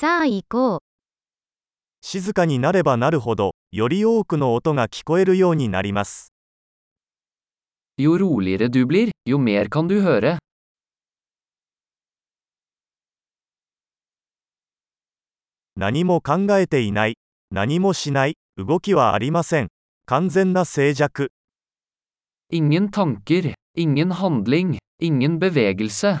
さあ行こう。静かになればなるほどより多くの音が聞こえるようになります。何も考えていない何もしない動きはありません。完全な静寂。Ingen tanker ingen handling ingen bevegelse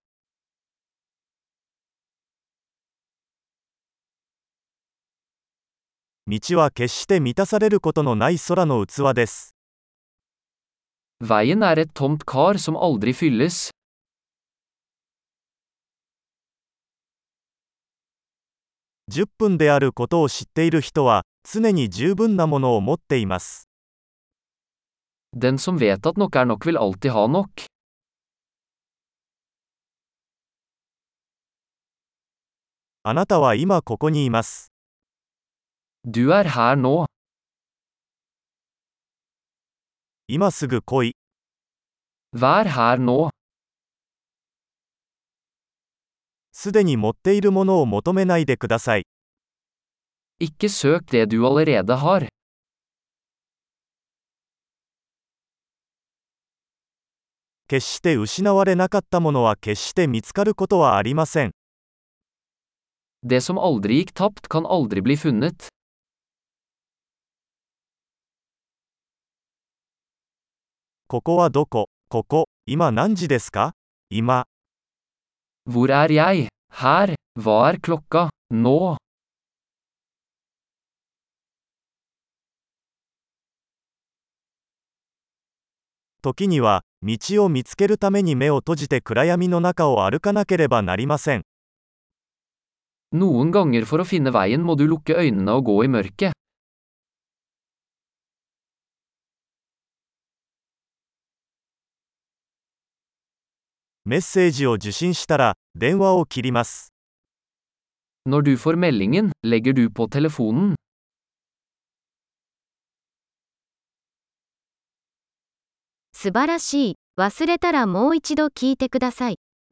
道は決して満たされることのない空の器です。Veien er et tomt kar som aldri fylles. 10分であることを知っている人は、常に十分なものを持っています。Den som vet at nok er nok vil alltid ha nok. あなたは今ここにいます。Du er her nå. 今すぐ来い。Vær her nå. すでに持っているものを求めないでください。Ikke søk det du allerede har. 決して失われなかったものは決して見つかることはありません。Det som aldri gikk tapt, kan aldri bli funnet. ここはどこここ、今何時ですか今、Hvor er jeg? Her. Hva er klokka? Nå. 時には、道を見つけるために目を閉じて暗闇の中を歩かなければなりません。Noen ganger for å finne veien må du lukke øynene og gå i mørket. メッセージを受信したら、電話を切ります。Når du får meldingen, legger du på telefonen. 素晴らしい。忘れたらもう一度聞いてください。